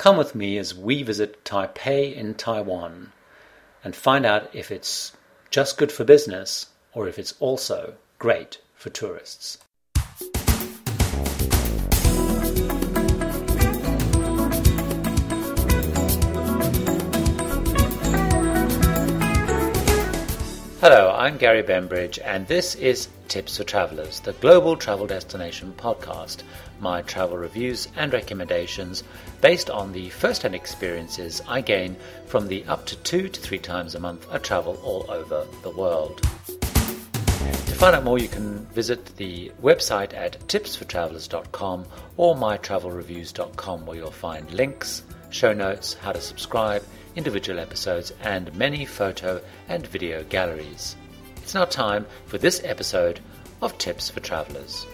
Come with me as we visit Taipei in Taiwan and find out if it's just good for business or if it's also great for tourists. Hello, I'm Gary Bembridge, and this is Tips for Travelers, the global travel destination podcast, my travel reviews and recommendations based on the first hand experiences I gain from the up to two to three times a month I travel all over the world. To find out more, you can visit the website at tipsfortravelers.com or mytravelreviews.com, where you'll find links, show notes, how to subscribe individual episodes, and many photo and video galleries. It's now time for this episode of Tips for Travelers.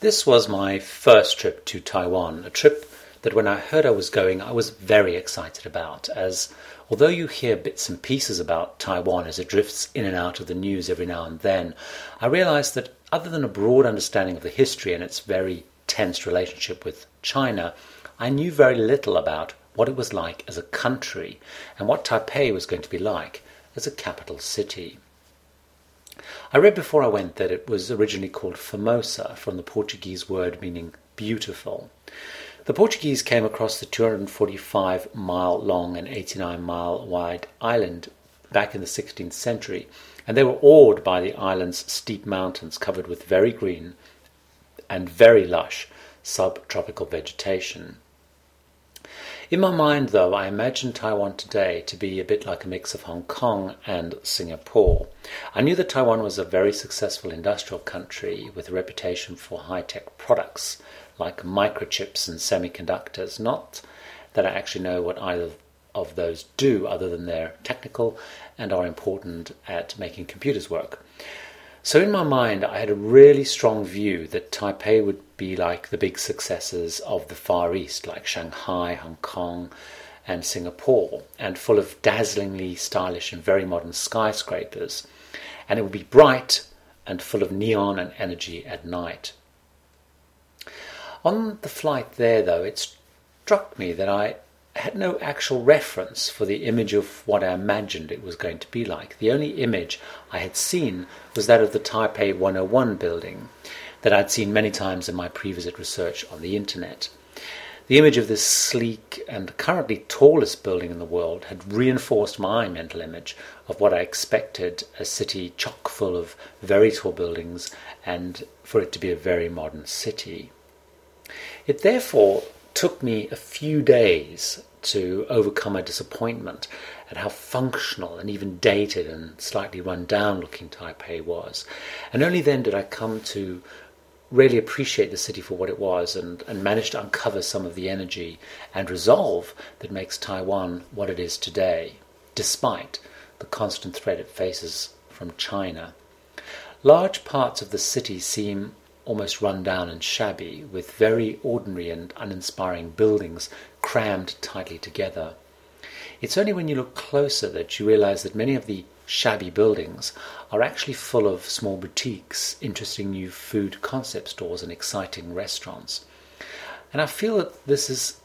This was my first trip to Taiwan, a trip that when I heard I was going, I was very excited about, as although you hear bits and pieces about Taiwan as it drifts in and out of the news every now and then, I realized that other than a broad understanding of the history and its very tense relationship with China, I knew very little about what it was like as a country and what Taipei was going to be like as a capital city. I read before I went that it was originally called Formosa from the Portuguese word meaning beautiful. The Portuguese came across the 245 mile long and 89 mile wide island back in the 16th century, and they were awed by the island's steep mountains covered with very green and very lush subtropical vegetation. In my mind, though, I imagine Taiwan today to be a bit like a mix of Hong Kong and Singapore. I knew that Taiwan was a very successful industrial country with a reputation for high tech products, like microchips and semiconductors. Not that I actually know what either of those do, other than they're technical and are important at making computers work. So, in my mind, I had a really strong view that Taipei would be like the big successes of the Far East, like Shanghai, Hong Kong, and Singapore, and full of dazzlingly stylish and very modern skyscrapers. And it would be bright and full of neon and energy at night. On the flight there, though, it struck me that I had no actual reference for the image of what I imagined it was going to be like. The only image I had seen was that of the Taipei 101 building that I'd seen many times in my pre visit research on the internet. The image of this sleek and currently tallest building in the world had reinforced my mental image of what I expected a city chock full of very tall buildings and for it to be a very modern city. It therefore took me a few days to overcome my disappointment at how functional and even dated and slightly run down looking Taipei was. And only then did I come to really appreciate the city for what it was and, and manage to uncover some of the energy and resolve that makes Taiwan what it is today, despite the constant threat it faces from China. Large parts of the city seem almost run down and shabby, with very ordinary and uninspiring buildings crammed tightly together. It's only when you look closer that you realize that many of the shabby buildings are actually full of small boutiques, interesting new food concept stores, and exciting restaurants. And I feel that this is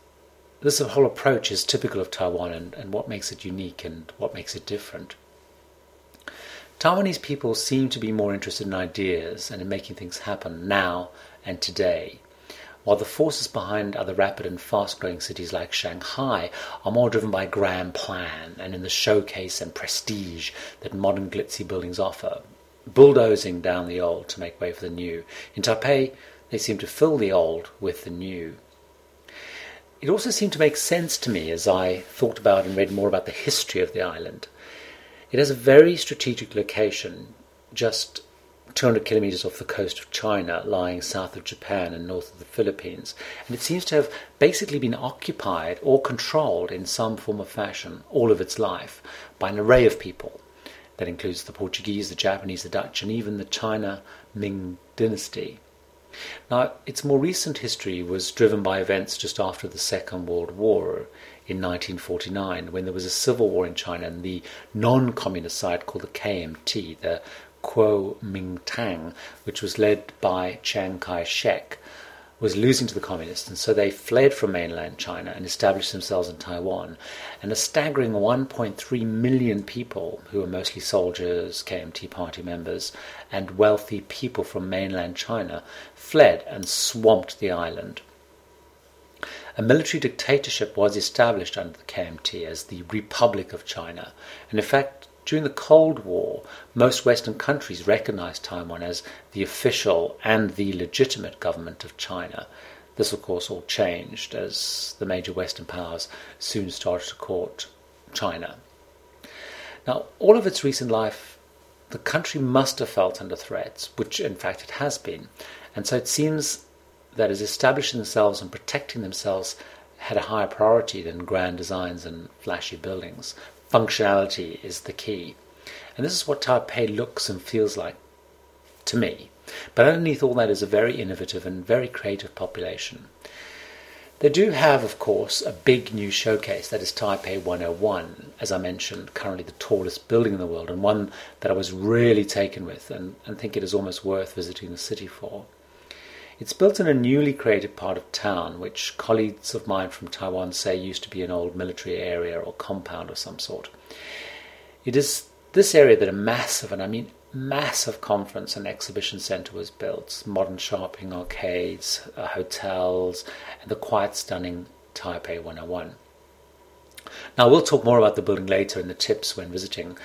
this whole approach is typical of Taiwan and, and what makes it unique and what makes it different. Taiwanese people seem to be more interested in ideas and in making things happen now and today, while the forces behind other rapid and fast growing cities like Shanghai are more driven by grand plan and in the showcase and prestige that modern glitzy buildings offer, bulldozing down the old to make way for the new. In Taipei, they seem to fill the old with the new. It also seemed to make sense to me as I thought about and read more about the history of the island it has a very strategic location, just 200 kilometers off the coast of China, lying south of Japan and north of the Philippines, and it seems to have basically been occupied or controlled in some form or fashion all of its life by an array of people. That includes the Portuguese, the Japanese, the Dutch, and even the China Ming dynasty. Now, its more recent history was driven by events just after the Second World War in 1949, when there was a civil war in China and the non communist side called the KMT, the Kuomintang, which was led by Chiang Kai shek, was losing to the communists, and so they fled from mainland China and established themselves in Taiwan. And a staggering 1.3 million people, who were mostly soldiers, KMT party members, and wealthy people from mainland China, fled and swamped the island. A military dictatorship was established under the KMT as the Republic of China, and in fact, during the Cold War, most Western countries recognized Taiwan as the official and the legitimate government of China. This, of course, all changed as the major Western powers soon started to court China. Now, all of its recent life, the country must have felt under threats, which in fact it has been. And so it seems that as establishing themselves and protecting themselves had a higher priority than grand designs and flashy buildings functionality is the key. And this is what Taipei looks and feels like to me. But underneath all that is a very innovative and very creative population. They do have, of course, a big new showcase that is Taipei 101, as I mentioned, currently the tallest building in the world, and one that I was really taken with and, and think it is almost worth visiting the city for. It's built in a newly created part of town, which colleagues of mine from Taiwan say used to be an old military area or compound of some sort. It is this area that a massive, and I mean massive conference and exhibition center was built. Modern shopping arcades, uh, hotels, and the quite stunning Taipei 101. Now, we'll talk more about the building later in the tips when visiting.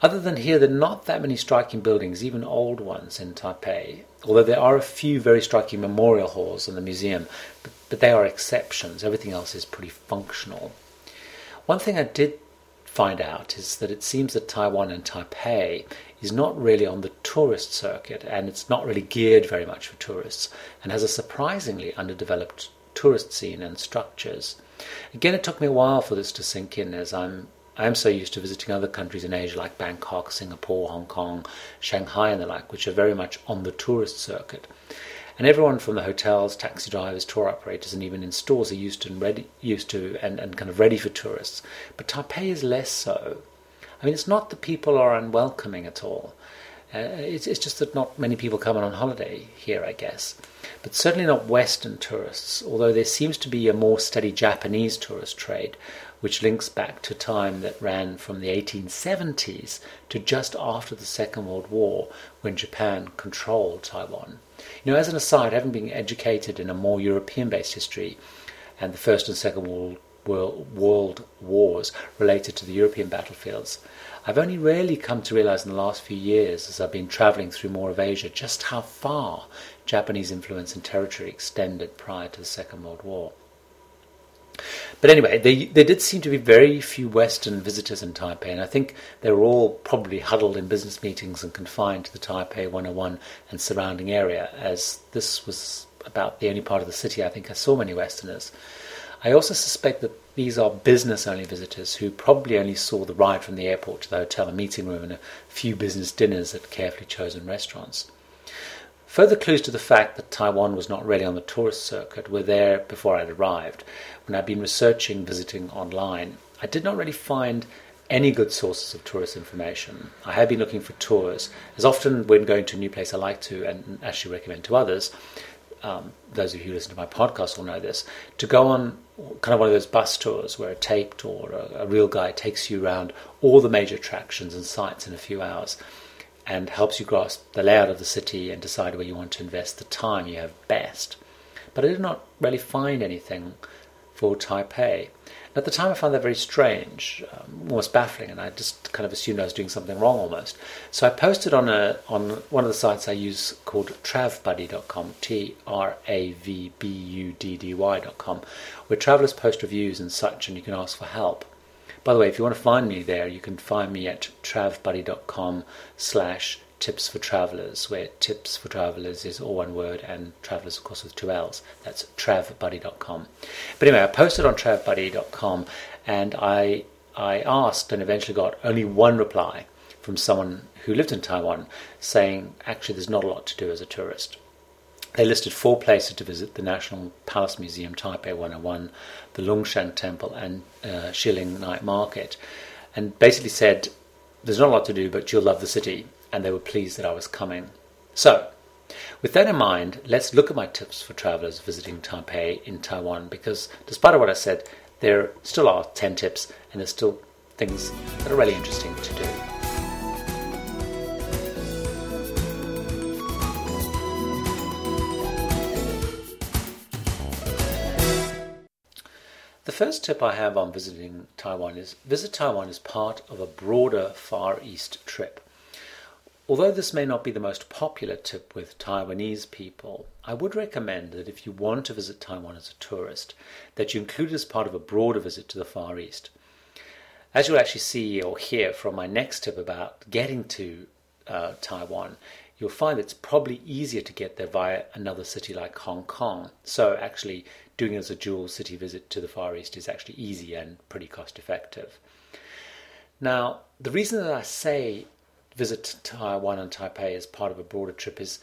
Other than here, there are not that many striking buildings, even old ones, in Taipei although there are a few very striking memorial halls in the museum, but, but they are exceptions. Everything else is pretty functional. One thing I did find out is that it seems that Taiwan and Taipei is not really on the tourist circuit and it's not really geared very much for tourists and has a surprisingly underdeveloped tourist scene and structures. Again, it took me a while for this to sink in as I'm I am so used to visiting other countries in Asia like Bangkok, Singapore, Hong Kong, Shanghai, and the like, which are very much on the tourist circuit. And everyone from the hotels, taxi drivers, tour operators, and even in stores are used to and ready, used to and, and kind of ready for tourists. But Taipei is less so. I mean, it's not that people are unwelcoming at all. Uh, it's, it's just that not many people come on holiday here, I guess. But certainly not Western tourists, although there seems to be a more steady Japanese tourist trade, which links back to time that ran from the 1870s to just after the Second World War when Japan controlled Taiwan. You know, as an aside, having been educated in a more European based history and the First and Second World, World, World Wars related to the European battlefields, I've only really come to realize in the last few years, as I've been traveling through more of Asia, just how far Japanese influence and territory extended prior to the Second World War. But anyway, they, there did seem to be very few Western visitors in Taipei, and I think they were all probably huddled in business meetings and confined to the Taipei 101 and surrounding area, as this was about the only part of the city I think I saw many Westerners. I also suspect that these are business only visitors who probably only saw the ride from the airport to the hotel and meeting room and a few business dinners at carefully chosen restaurants. Further clues to the fact that Taiwan was not really on the tourist circuit were there before I'd arrived. When I'd been researching visiting online, I did not really find any good sources of tourist information. I have been looking for tours. As often when going to a new place, I like to, and actually recommend to others, um, those of you who listen to my podcast will know this, to go on kind of one of those bus tours where a taped or a, a real guy takes you around all the major attractions and sites in a few hours and helps you grasp the layout of the city and decide where you want to invest the time you have best. But I did not really find anything for Taipei. At the time, I found that very strange, um, almost baffling, and I just kind of assumed I was doing something wrong almost. So I posted on a on one of the sites I use called travbuddy.com, T R A V B U D D Y.com, where travelers post reviews and such, and you can ask for help. By the way, if you want to find me there, you can find me at travbuddy.com slash tips for travelers, where tips for travelers is all one word and travelers, of course, with two L's. That's travbuddy.com. But anyway, I posted on travbuddy.com and I, I asked and eventually got only one reply from someone who lived in Taiwan saying, actually, there's not a lot to do as a tourist. They listed four places to visit the National Palace Museum, Taipei 101, the Longshan Temple, and uh, Shilin Night Market, and basically said, There's not a lot to do, but you'll love the city. And they were pleased that I was coming. So, with that in mind, let's look at my tips for travelers visiting Taipei in Taiwan because, despite what I said, there still are 10 tips and there's still things that are really interesting to do. The first tip I have on visiting Taiwan is visit Taiwan as part of a broader Far East trip. Although this may not be the most popular tip with Taiwanese people, I would recommend that if you want to visit Taiwan as a tourist, that you include it as part of a broader visit to the Far East. As you'll actually see or hear from my next tip about getting to uh, Taiwan, you'll find it's probably easier to get there via another city like Hong Kong. So actually doing it as a dual city visit to the Far East is actually easy and pretty cost effective. Now, the reason that I say visit Taiwan and Taipei as part of a broader trip is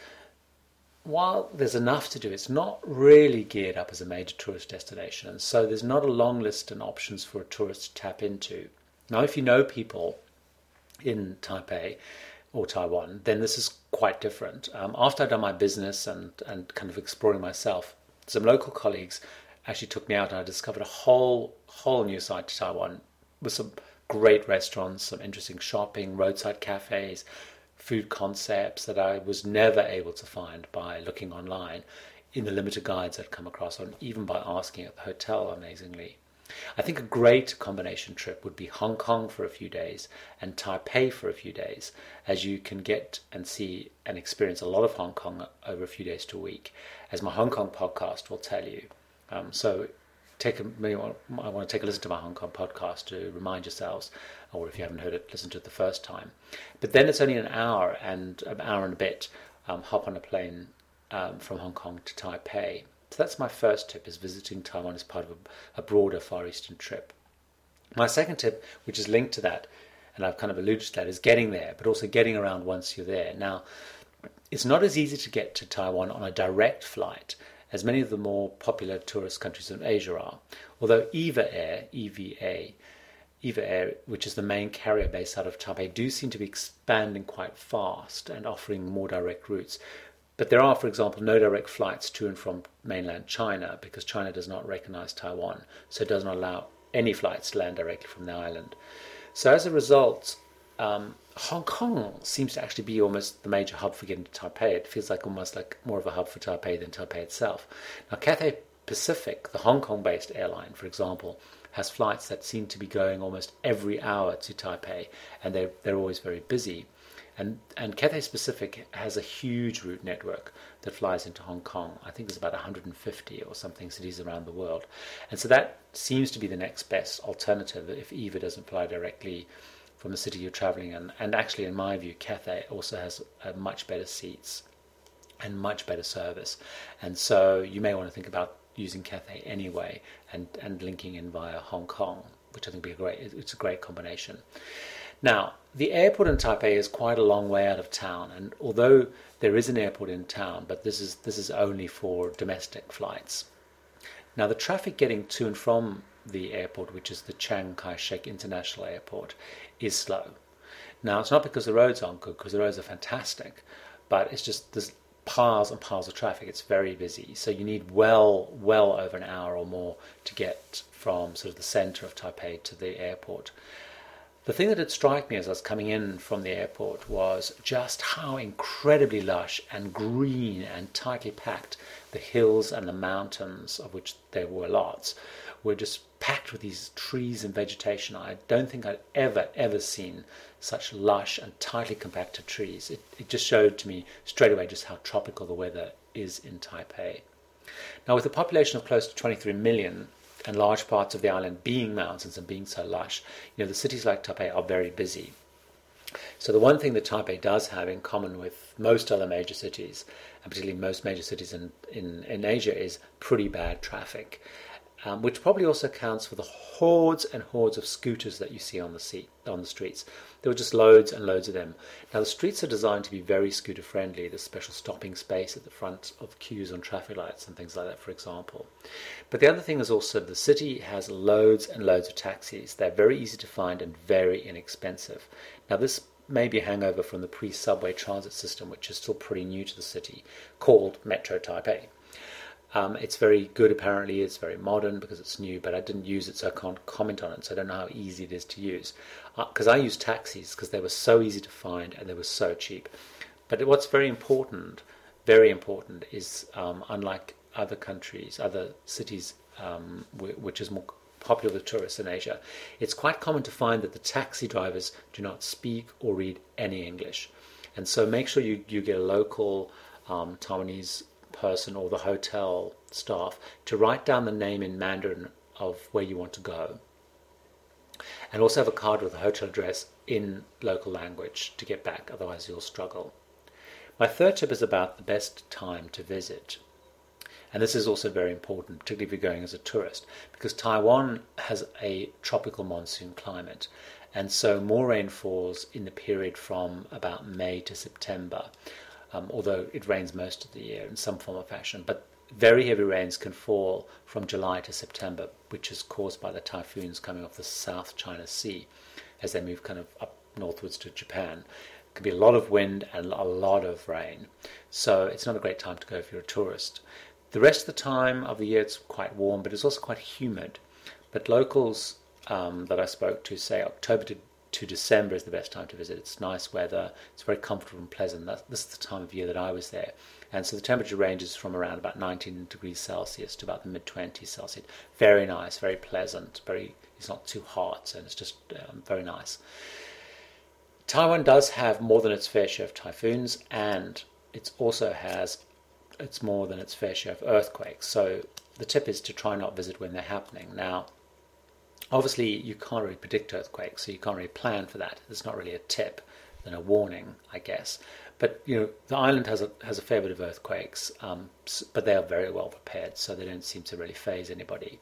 while there's enough to do, it's not really geared up as a major tourist destination. And so there's not a long list and options for a tourist to tap into. Now, if you know people in Taipei or Taiwan, then this is quite different. Um, after I'd done my business and, and kind of exploring myself, some local colleagues actually took me out and I discovered a whole whole new side to Taiwan with some great restaurants, some interesting shopping, roadside cafes, food concepts that I was never able to find by looking online in the limited guides I'd come across, or even by asking at the hotel, amazingly. I think a great combination trip would be Hong Kong for a few days and Taipei for a few days, as you can get and see and experience a lot of Hong Kong over a few days to a week, as my Hong Kong podcast will tell you. Um, so take a, maybe I want to take a listen to my Hong Kong podcast to remind yourselves, or if you haven't heard it, listen to it the first time. But then it's only an hour and an hour and a bit. Um, hop on a plane um, from Hong Kong to Taipei. So that's my first tip: is visiting Taiwan as part of a, a broader Far Eastern trip. My second tip, which is linked to that, and I've kind of alluded to that, is getting there, but also getting around once you're there. Now, it's not as easy to get to Taiwan on a direct flight as many of the more popular tourist countries in Asia are. Although EVA Air, EVA, EVA Air, which is the main carrier based out of Taipei, do seem to be expanding quite fast and offering more direct routes. But there are, for example, no direct flights to and from mainland China because China does not recognize Taiwan, so it does not allow any flights to land directly from the island. So as a result, um, Hong Kong seems to actually be almost the major hub for getting to Taipei. It feels like almost like more of a hub for Taipei than Taipei itself. Now, Cathay Pacific, the Hong Kong based airline, for example, has flights that seem to be going almost every hour to Taipei, and they're, they're always very busy. And, and Cathay Pacific has a huge route network that flies into Hong Kong. I think there's about 150 or something cities around the world. And so that seems to be the next best alternative if EVA doesn't fly directly from the city you're traveling in. And actually, in my view, Cathay also has uh, much better seats and much better service. And so you may want to think about using Cathay anyway and, and linking in via Hong Kong, which I think would be a great, it's a great combination. Now, the airport in Taipei is quite a long way out of town, and although there is an airport in town, but this is this is only for domestic flights. Now, the traffic getting to and from the airport, which is the Chiang Kai shek International Airport, is slow. Now, it's not because the roads aren't good, because the roads are fantastic, but it's just there's piles and piles of traffic. It's very busy. So you need well, well over an hour or more to get from sort of the center of Taipei to the airport. The thing that did strike me as I was coming in from the airport was just how incredibly lush and green and tightly packed the hills and the mountains, of which there were lots, were just packed with these trees and vegetation. I don't think I'd ever, ever seen such lush and tightly compacted trees. It, it just showed to me straight away just how tropical the weather is in Taipei. Now, with a population of close to 23 million and large parts of the island being mountains and being so lush, you know, the cities like Taipei are very busy. So the one thing that Taipei does have in common with most other major cities, and particularly most major cities in, in, in Asia, is pretty bad traffic. Um, which probably also accounts for the hordes and hordes of scooters that you see on the seat, on the streets. There were just loads and loads of them. Now the streets are designed to be very scooter friendly. There's special stopping space at the front of queues on traffic lights and things like that, for example. But the other thing is also the city has loads and loads of taxis. They're very easy to find and very inexpensive. Now this may be a hangover from the pre-subway transit system, which is still pretty new to the city, called Metro Taipei. Um, it's very good, apparently. It's very modern because it's new, but I didn't use it, so I can't comment on it. So I don't know how easy it is to use. Because uh, I use taxis because they were so easy to find and they were so cheap. But what's very important, very important, is um, unlike other countries, other cities, um, which is more popular with tourists in Asia, it's quite common to find that the taxi drivers do not speak or read any English. And so make sure you, you get a local um, Taiwanese person or the hotel staff to write down the name in Mandarin of where you want to go. And also have a card with a hotel address in local language to get back, otherwise, you'll struggle. My third tip is about the best time to visit. And this is also very important, particularly if you're going as a tourist, because Taiwan has a tropical monsoon climate. And so more rain falls in the period from about May to September um, although it rains most of the year in some form or fashion. But very heavy rains can fall from July to September, which is caused by the typhoons coming off the South China Sea as they move kind of up northwards to Japan. It can be a lot of wind and a lot of rain. So it's not a great time to go if you're a tourist. The rest of the time of the year it's quite warm, but it's also quite humid. But locals um, that I spoke to say October to to December is the best time to visit. It's nice weather, it's very comfortable and pleasant. That's, this is the time of year that I was there. And so the temperature ranges from around about 19 degrees Celsius to about the mid 20s Celsius. Very nice, very pleasant, very it's not too hot, and it's just um, very nice. Taiwan does have more than its fair share of typhoons, and it also has it's more than its fair share of earthquakes. So the tip is to try not visit when they're happening. Now, Obviously, you can't really predict earthquakes, so you can't really plan for that. It's not really a tip than a warning, I guess. But you know, the island has a has a fair bit of earthquakes, um, but they are very well prepared, so they don't seem to really phase anybody.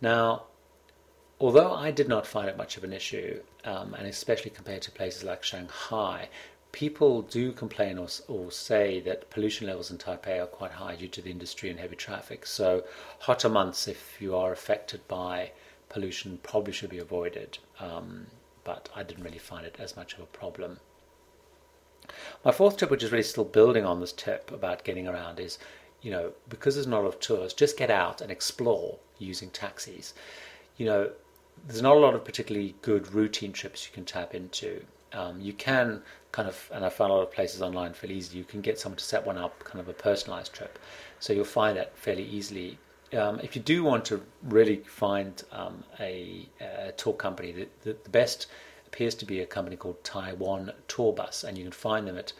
Now, although I did not find it much of an issue, um, and especially compared to places like Shanghai, people do complain or, or, say that pollution levels in Taipei are quite high due to the industry and heavy traffic. So, hotter months, if you are affected by pollution probably should be avoided, um, but I didn't really find it as much of a problem. My fourth tip, which is really still building on this tip about getting around, is you know, because there's not a lot of tours, just get out and explore using taxis. You know, there's not a lot of particularly good routine trips you can tap into. Um, you can kind of, and I found a lot of places online fairly easy, you can get someone to set one up, kind of a personalized trip. So you'll find that fairly easily um, if you do want to really find um, a, a, tour company, the, the, the, best appears to be a company called Taiwan Tour Bus, and you can find them at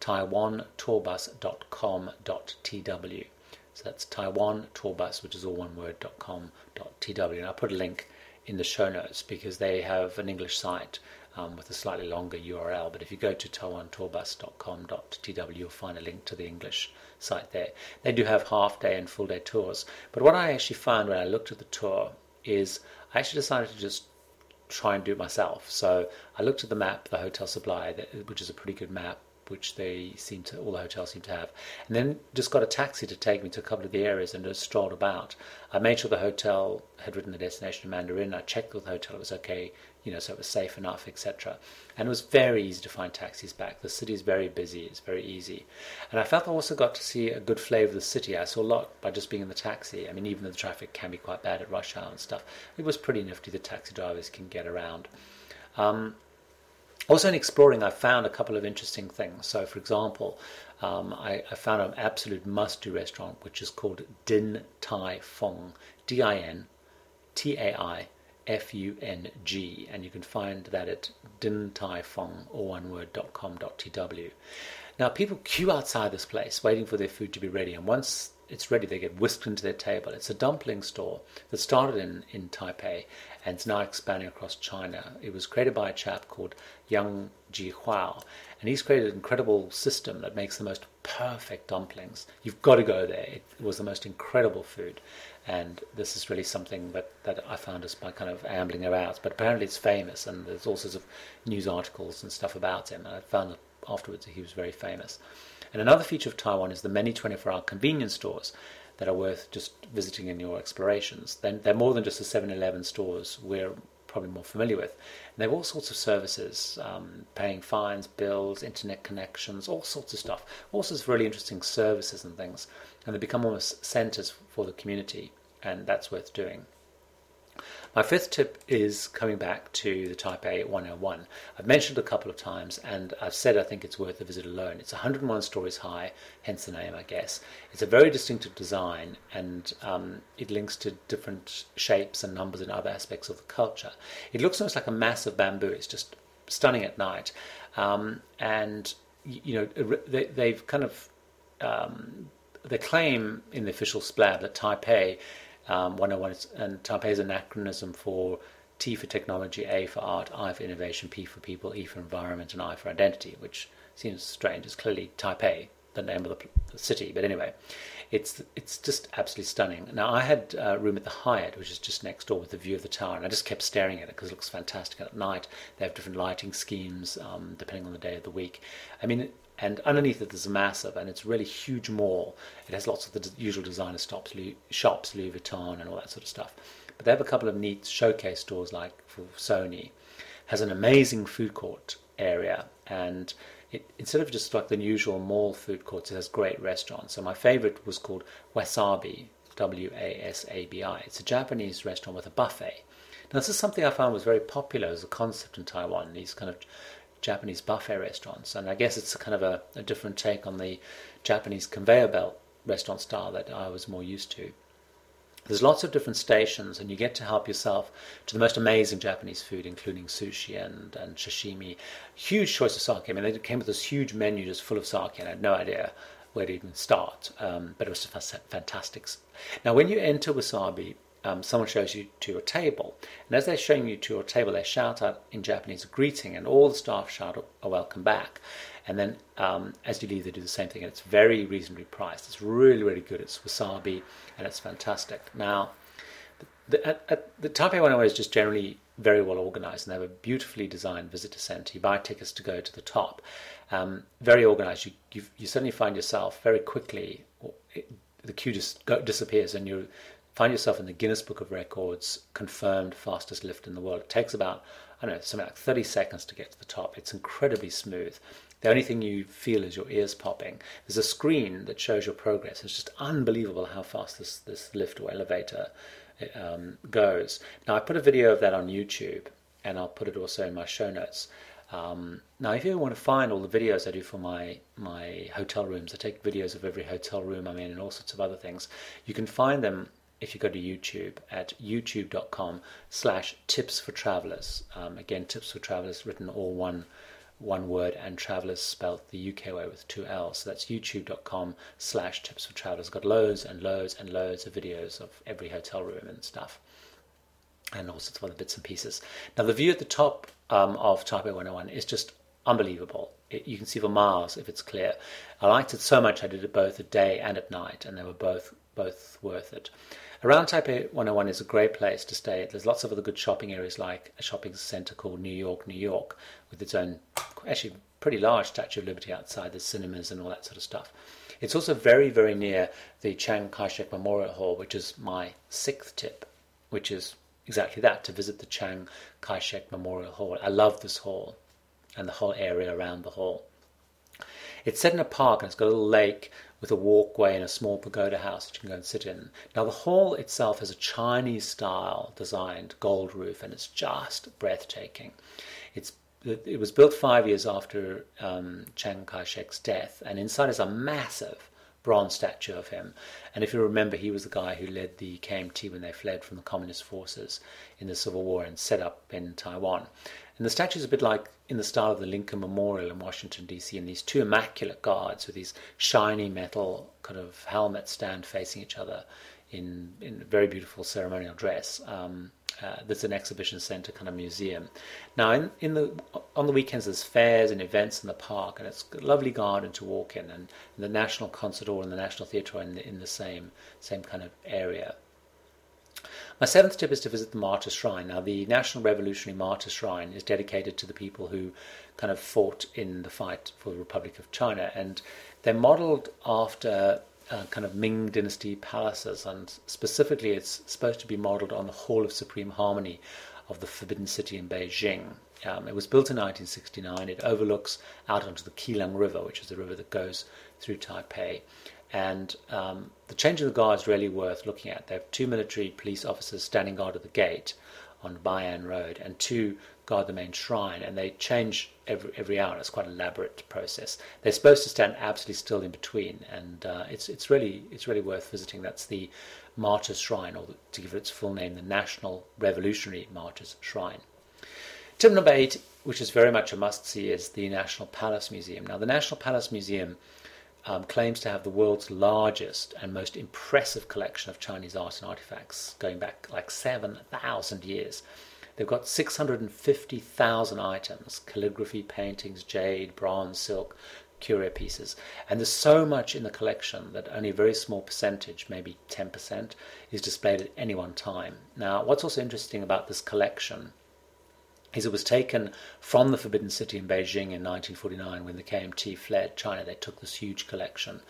taiwantourbus.com.tw. So that's Taiwan Tour Bus, which is all one word, .com.tw. And I'll put a link in the show notes because they have an English site um, with a slightly longer URL. But if you go to taiwantourbus.com.tw, you'll find a link to the English site there. They do have half day and full day tours. But what I actually found when I looked at the tour is I actually decided to just try and do it myself. So I looked at the map, the hotel supply, which is a pretty good map, which they seem to all the hotels seem to have, and then just got a taxi to take me to a couple of the areas and just strolled about. I made sure the hotel had written the destination in Mandarin. I checked with the hotel it was okay you know, so it was safe enough, etc. And it was very easy to find taxis back. The city is very busy, it's very easy. And I felt I also got to see a good flavour of the city. I saw a lot by just being in the taxi. I mean, even though the traffic can be quite bad at rush hour and stuff, it was pretty nifty. The taxi drivers can get around. Um, also, in exploring, I found a couple of interesting things. So, for example, um, I, I, found an absolute must do restaurant which is called Din Tai Fung, D I N T A I F U N G, and you can find that at dintaifung, or one word, .com.tw. Now, people queue outside this place waiting for their food to be ready, and once it's ready. They get whisked into their table. It's a dumpling store that started in, in Taipei and it's now expanding across China. It was created by a chap called Yang Jihua, and he's created an incredible system that makes the most perfect dumplings. You've got to go there. It was the most incredible food, and this is really something that, that I found just by kind of ambling about. But apparently it's famous, and there's all sorts of news articles and stuff about him. And I found afterwards that he was very famous. And another feature of Taiwan is the many 24 hour convenience stores that are worth just visiting in your explorations. They're, they're more than just the 7 Eleven stores we're probably more familiar with. And they have all sorts of services, um, paying fines, bills, internet connections, all sorts of stuff. All sorts of really interesting services and things. And they become almost centers for the community, and that's worth doing. My fifth tip is coming back to the Taipei 101. I've mentioned it a couple of times, and I've said I think it's worth a visit alone. It's 101 stories high, hence the name, I guess. It's a very distinctive design, and um, it links to different shapes and numbers and other aspects of the culture. It looks almost like a mass of bamboo. It's just stunning at night, um, and you know they, have kind of um, claim in the official splab that Taipei um, 101 is, and Taipei is an acronym for T for technology, A for art, I for innovation, P for people, E for environment, and I for identity, which seems strange. It's clearly Taipei, the name of the, city. But anyway, it's it's just absolutely stunning. Now, I had a room at the Hyatt, which is just next door with the view of the tower, and I just kept staring at it because it looks fantastic. At night, they have different lighting schemes um, depending on the day of the week. I mean, and underneath it, a massive, and it's really huge mall. It has lots of the usual designer stops, shops, Louis Vuitton, and all that sort of stuff. But they have a couple of neat showcase stores, like for Sony. Has an amazing food court area, and it, instead of just like the usual mall food courts, it has great restaurants. So my favorite was called Wasabi, W A S A B I. It's a Japanese restaurant with a buffet. Now, this is something I found was very popular as a concept in Taiwan. These kind of Japanese buffet restaurants. And I guess it's kind of a, a different take on the Japanese conveyor belt restaurant style that I was more used to. There's lots of different stations, and you get to help yourself to the most amazing Japanese food, including sushi and, and sashimi. Huge choice of sake. I mean, they came with this huge menu just full of sake, and I had no idea where to even start, um, but it was fantastic. Now, when you enter Wasabi, um, someone shows you to your table. And as they're showing you to your table, they shout out in Japanese a greeting, and all the staff shout a welcome back. And then um, as you leave, they do the same thing, and it's very reasonably priced. It's really, really good. It's wasabi, and it's fantastic. Now, the, at, at, the Taipei 101 is just generally very well organized, and they have a beautifully designed visitor center. You buy tickets to go to the top. Um, very organized. You, you, you suddenly find yourself very quickly, the queue just go, disappears, and you're find yourself in the Guinness Book of Records confirmed fastest lift in the world. It takes about, I don't know, something like 30 seconds to get to the top. It's incredibly smooth. The only thing you feel is your ears popping. There's a screen that shows your progress. It's just unbelievable how fast this, this lift or elevator um, goes. Now, I put a video of that on YouTube, and I'll put it also in my show notes. Um, now, if you want to find all the videos I do for my my hotel rooms, I take videos of every hotel room I'm in and all sorts of other things. You can find them if you go to YouTube at youtube.com slash tips for travelers. Um, again, tips for travelers written all one one word and travelers spelled the UK way with two L's. So that's youtube.com slash tips for travelers. Got loads and loads and loads of videos of every hotel room and stuff. And all sorts of other bits and pieces. Now the view at the top um, of Taipei 101 is just unbelievable. It, you can see for miles if it's clear. I liked it so much I did it both at day and at night, and they were both both worth it. Around Taipei 101 is a great place to stay. There's lots of other good shopping areas like a shopping centre called New York, New York, with its own actually pretty large Statue of Liberty outside, the cinemas and all that sort of stuff. It's also very, very near the Chiang Kai shek Memorial Hall, which is my sixth tip, which is exactly that to visit the Chiang Kai shek Memorial Hall. I love this hall and the whole area around the hall. It's set in a park and it's got a little lake with a walkway and a small pagoda house that you can go and sit in. Now, the hall itself has a Chinese style designed gold roof and it's just breathtaking. It's it was built five years after um, Chiang Kai shek's death, and inside is a massive bronze statue of him. And if you remember, he was the guy who led the KMT when they fled from the communist forces in the Civil War and set up in Taiwan. And the statue is a bit like in the style of the Lincoln Memorial in Washington, D.C., and these two immaculate guards with these shiny metal kind of helmets stand facing each other in, in very beautiful ceremonial dress. Um, uh, there's an exhibition centre kind of museum. Now, in, in the on the weekends, there's fairs and events in the park, and it's a lovely garden to walk in. And, and the National Concert Hall and the National Theatre are in the, in the same same kind of area. My seventh tip is to visit the Martyr Shrine. Now, the National Revolutionary Martyr Shrine is dedicated to the people who kind of fought in the fight for the Republic of China, and they're modelled after uh, kind of Ming Dynasty palaces, and specifically, it's supposed to be modeled on the Hall of Supreme Harmony of the Forbidden City in Beijing. Um, it was built in 1969. It overlooks out onto the Keelung River, which is the river that goes through Taipei. And um, the change of the guard is really worth looking at. They have two military police officers standing guard at the gate on Beian Road, and two guard the main shrine, and they change every every hour. It's quite an elaborate process. They're supposed to stand absolutely still in between, and uh, it's it's really it's really worth visiting. That's the Martyrs Shrine, or to give it its full name, the National Revolutionary Martyrs Shrine. Tip number eight, which is very much a must see, is the National Palace Museum. Now, the National Palace Museum um, claims to have the world's largest and most impressive collection of Chinese art and artifacts, going back like 7,000 years. They've got 650,000 items calligraphy, paintings, jade, bronze, silk, curio pieces. And there's so much in the collection that only a very small percentage, maybe 10%, is displayed at any one time. Now, what's also interesting about this collection is it was taken from the Forbidden City in Beijing in 1949 when the KMT fled China. They took this huge collection.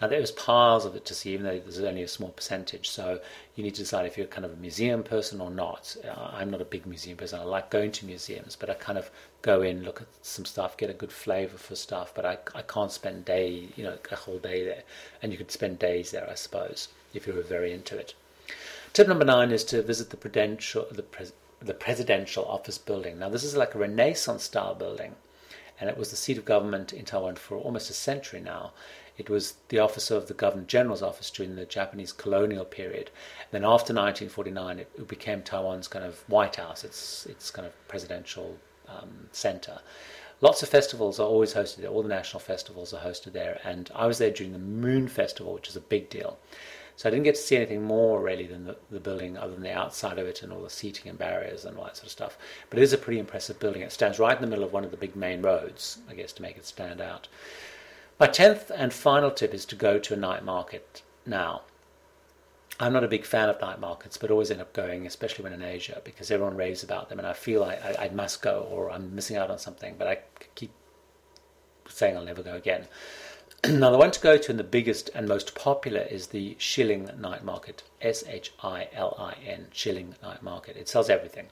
Now, there was piles of it to see, even though there's only a small percentage. So you need to decide if you're kind of a museum person or not. Uh, I'm not a big museum person. I like going to museums, but I kind of go in, look at some stuff, get a good flavor for stuff, but I, I can't spend day, you know, a whole day there. And you could spend days there, I suppose, if you were very into it. Tip number nine is to visit the Prudential, the the presidential office building. Now, this is like a Renaissance style building, and it was the seat of government in Taiwan for almost a century now. It was the office of the Governor General's office during the Japanese colonial period. And then after 1949, it, it, became Taiwan's kind of White House, its, its kind of presidential um, center. Lots of festivals are always hosted there. All the national festivals are hosted there. And I was there during the Moon Festival, which is a big deal. So I didn't get to see anything more really than the, the building other than the outside of it and all the seating and barriers and all that sort of stuff. But it is a pretty impressive building. It stands right in the middle of one of the big main roads, I guess, to make it stand out. My tenth and final tip is to go to a night market now. I'm not a big fan of night markets, but always end up going, especially when in Asia, because everyone raves about them, and I feel I, I, I must go or I'm missing out on something, but I keep saying I'll never go again. now, the one to go to and the biggest and most popular is the Shilin Night Market. S H I L I N, Shilin Night Market. It sells everything,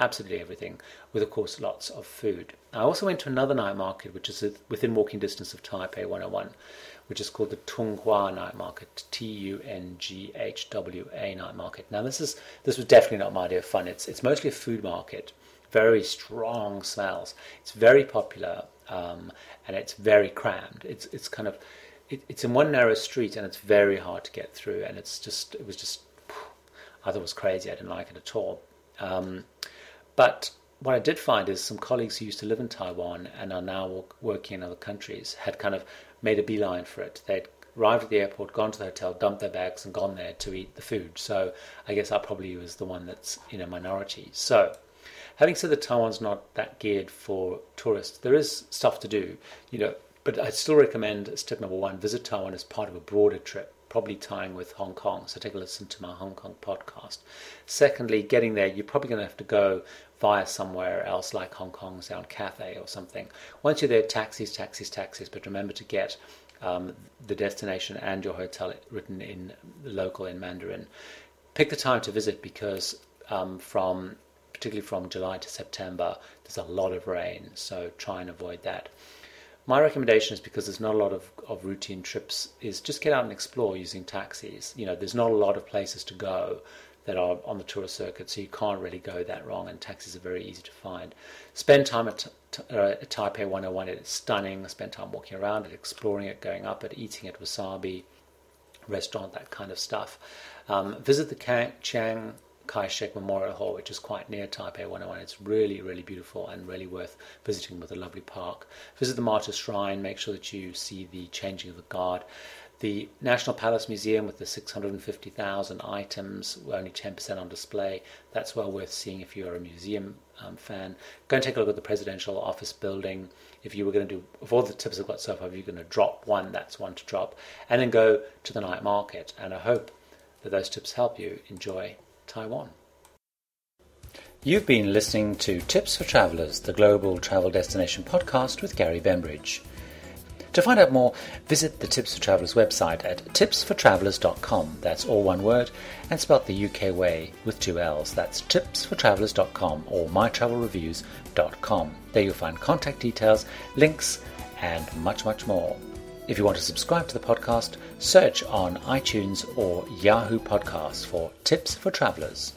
absolutely everything, with of course lots of food. I also went to another night market, which is within walking distance of Taipei 101, which is called the Tunghwa Night Market, T U N G H W A Night Market. Now, this is this was definitely not my idea of fun. It's it's mostly a food market, very strong smells. It's very popular um, and it's very crammed. It's it's kind of it, it's in one narrow street and it's very hard to get through. And it's just it was just I thought it was crazy. I didn't like it at all. Um, but what I did find is some colleagues who used to live in Taiwan and are now working in other countries had kind of made a beeline for it. They'd arrived at the airport, gone to the hotel, dumped their bags, and gone there to eat the food. So I guess I probably was the one that's in a minority. So Having said that Taiwan's not that geared for tourists, there is stuff to do, you know, but I'd still recommend step number one, visit Taiwan as part of a broader trip, probably tying with Hong Kong. So take a listen to my Hong Kong podcast. Secondly, getting there, you're probably going to have to go via somewhere else like Hong Kong Sound Cafe or something. Once you're there, taxis, taxis, taxis, but remember to get um, the destination and your hotel written in local in Mandarin. Pick the time to visit because um, from particularly from July to September, there's a lot of rain, so try and avoid that. My recommendation is because there's not a lot of, of routine trips, is just get out and explore using taxis. You know, there's not a lot of places to go that are on the tourist circuit, so you can't really go that wrong, and taxis are very easy to find. Spend time at uh, Taipei 101. It's stunning. Spend time walking around it, exploring it, going up it, eating at wasabi restaurant, that kind of stuff. Um, visit the Chiang Kai-shek Memorial Hall, which is quite near Taipei 101. It's really, really beautiful and really worth visiting with a lovely park. Visit the Martyrs Shrine. Make sure that you see the changing of the guard. The National Palace Museum with the 650,000 items, only 10% on display. That's well worth seeing if you're a museum um, fan. Go and take a look at the Presidential Office Building. If you were going to do, of all the tips I've got so far, if you're going to drop one, that's one to drop. And then go to the night market. And I hope that those tips help you enjoy Taiwan. You've been listening to Tips for Travelers, the global travel destination podcast with Gary Bembridge. To find out more, visit the Tips for Travelers website at tipsfortravelers.com. That's all one word and spelt the UK way with two L's. That's tipsfortravelers.com or mytravelreviews.com. There you'll find contact details, links, and much, much more. If you want to subscribe to the podcast, search on iTunes or Yahoo Podcasts for Tips for Travelers.